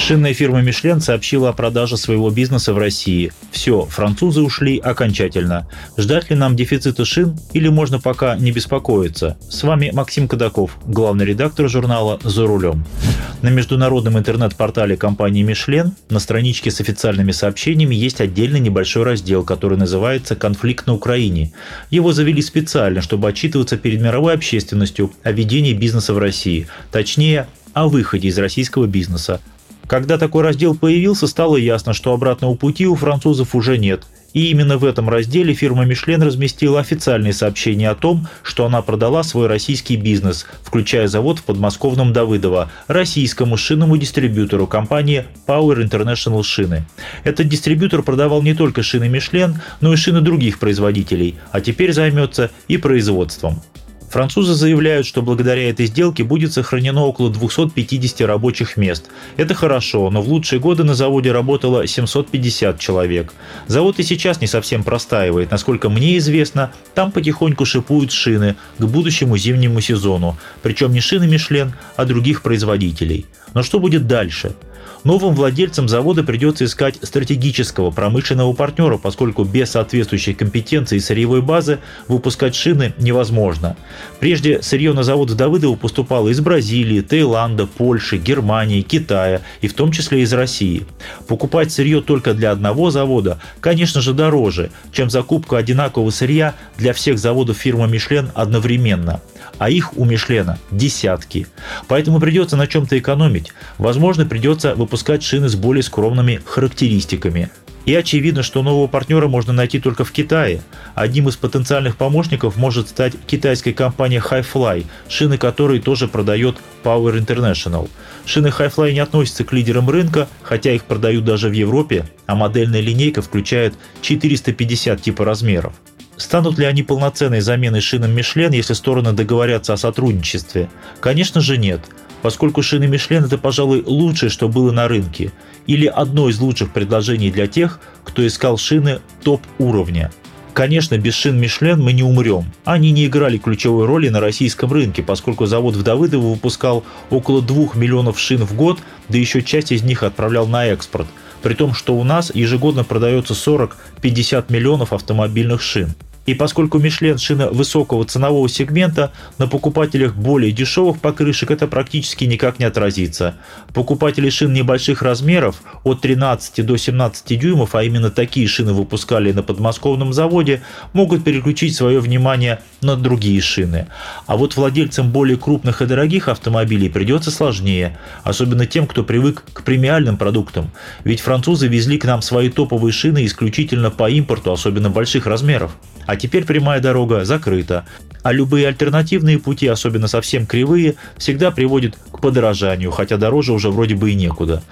Шинная фирма Мишлен сообщила о продаже своего бизнеса в России. Все, французы ушли окончательно. Ждать ли нам дефицита шин или можно пока не беспокоиться? С вами Максим Кадаков, главный редактор журнала «За рулем». На международном интернет-портале компании Мишлен на страничке с официальными сообщениями есть отдельный небольшой раздел, который называется «Конфликт на Украине». Его завели специально, чтобы отчитываться перед мировой общественностью о ведении бизнеса в России, точнее, о выходе из российского бизнеса, когда такой раздел появился, стало ясно, что обратного пути у французов уже нет. И именно в этом разделе фирма Мишлен разместила официальные сообщения о том, что она продала свой российский бизнес, включая завод в подмосковном Давыдово, российскому шинному дистрибьютору компании Power International Шины. Этот дистрибьютор продавал не только шины Мишлен, но и шины других производителей, а теперь займется и производством. Французы заявляют, что благодаря этой сделке будет сохранено около 250 рабочих мест. Это хорошо, но в лучшие годы на заводе работало 750 человек. Завод и сейчас не совсем простаивает. Насколько мне известно, там потихоньку шипуют шины к будущему зимнему сезону. Причем не шины Мишлен, а других производителей. Но что будет дальше? Новым владельцам завода придется искать стратегического промышленного партнера, поскольку без соответствующей компетенции и сырьевой базы выпускать шины невозможно. Прежде сырье на завод в Давыдово поступало из Бразилии, Таиланда, Польши, Германии, Китая и в том числе из России. Покупать сырье только для одного завода, конечно же, дороже, чем закупка одинакового сырья для всех заводов фирмы Мишлен одновременно. А их у Мишлена десятки. Поэтому придется на чем-то экономить. Возможно, придется выпускать выпускать шины с более скромными характеристиками. И очевидно, что нового партнера можно найти только в Китае. Одним из потенциальных помощников может стать китайская компания Highfly, шины которой тоже продает Power International. Шины Highfly не относятся к лидерам рынка, хотя их продают даже в Европе, а модельная линейка включает 450 типа размеров. Станут ли они полноценной заменой шинам Мишлен, если стороны договорятся о сотрудничестве? Конечно же нет поскольку шины Мишлен – это, пожалуй, лучшее, что было на рынке, или одно из лучших предложений для тех, кто искал шины топ-уровня. Конечно, без шин Мишлен мы не умрем. Они не играли ключевой роли на российском рынке, поскольку завод в Давыдово выпускал около 2 миллионов шин в год, да еще часть из них отправлял на экспорт, при том, что у нас ежегодно продается 40-50 миллионов автомобильных шин. И поскольку Мишлен шина высокого ценового сегмента, на покупателях более дешевых покрышек это практически никак не отразится. Покупатели шин небольших размеров от 13 до 17 дюймов, а именно такие шины выпускали на подмосковном заводе, могут переключить свое внимание на другие шины. А вот владельцам более крупных и дорогих автомобилей придется сложнее, особенно тем, кто привык к премиальным продуктам. Ведь французы везли к нам свои топовые шины исключительно по импорту, особенно больших размеров. А теперь прямая дорога закрыта, а любые альтернативные пути, особенно совсем кривые, всегда приводят к подорожанию, хотя дороже уже вроде бы и некуда.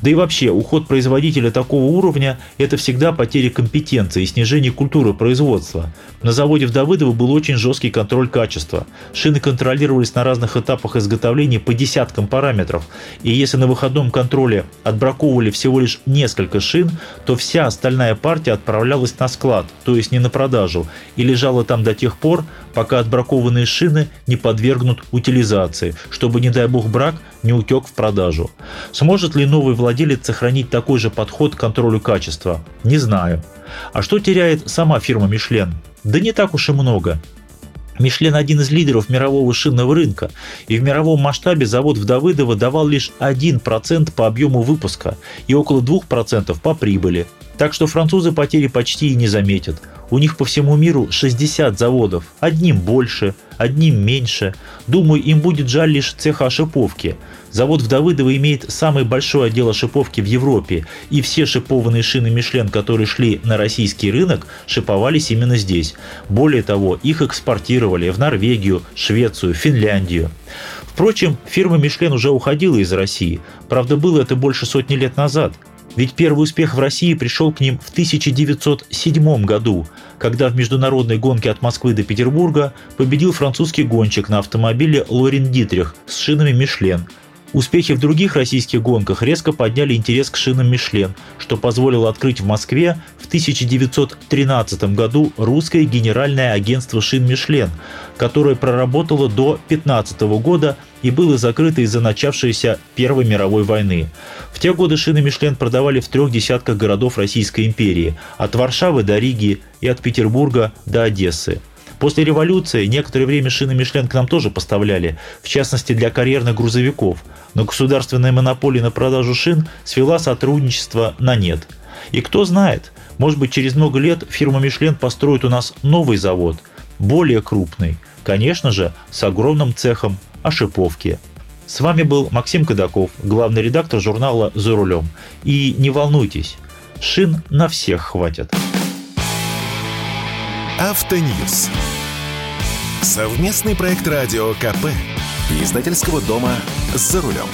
Да и вообще, уход производителя такого уровня – это всегда потеря компетенции и снижение культуры производства. На заводе в Давыдово был очень жесткий контроль качества. Шины контролировались на разных этапах изготовления по десяткам параметров, и если на выходном контроле отбраковывали всего лишь несколько шин, то вся остальная партия отправлялась на склад, то есть не на продажу, и лежала там до тех пор, пока отбракованные шины не подвергнут утилизации, чтобы, не дай бог, брак не утек в продажу. Сможет ли новый владелец сохранить такой же подход к контролю качества? Не знаю. А что теряет сама фирма Мишлен? Да не так уж и много. Мишлен один из лидеров мирового шинного рынка, и в мировом масштабе завод в Давыдово давал лишь 1% по объему выпуска и около 2% по прибыли. Так что французы потери почти и не заметят. У них по всему миру 60 заводов, одним больше, одним меньше. Думаю, им будет жаль лишь цеха шиповки. Завод в Давыдово имеет самый большой отдел шиповки в Европе, и все шипованные шины Мишлен, которые шли на российский рынок, шиповались именно здесь. Более того, их экспортировали в Норвегию, Швецию, Финляндию. Впрочем, фирма Мишлен уже уходила из России. Правда, было это больше сотни лет назад – Ведь первый успех в России пришел к ним в 1907 году, когда в международной гонке от Москвы до Петербурга победил французский гонщик на автомобиле Лорен Дитрих с шинами «Мишлен», Успехи в других российских гонках резко подняли интерес к шинам «Мишлен», что позволило открыть в Москве в 1913 году русское генеральное агентство шин «Мишлен», которое проработало до 2015 года и было закрыто из-за начавшейся Первой мировой войны. В те годы шины «Мишлен» продавали в трех десятках городов Российской империи, от Варшавы до Риги и от Петербурга до Одессы. После революции некоторое время шины Мишлен к нам тоже поставляли, в частности для карьерных грузовиков, но государственная монополия на продажу шин свела сотрудничество на нет. И кто знает, может быть через много лет фирма Мишлен построит у нас новый завод, более крупный, конечно же, с огромным цехом ошиповки. С вами был Максим Кадаков, главный редактор журнала «За рулем». И не волнуйтесь, шин на всех хватит. Автоньюз. Совместный проект радио КП. Издательского дома «За рулем».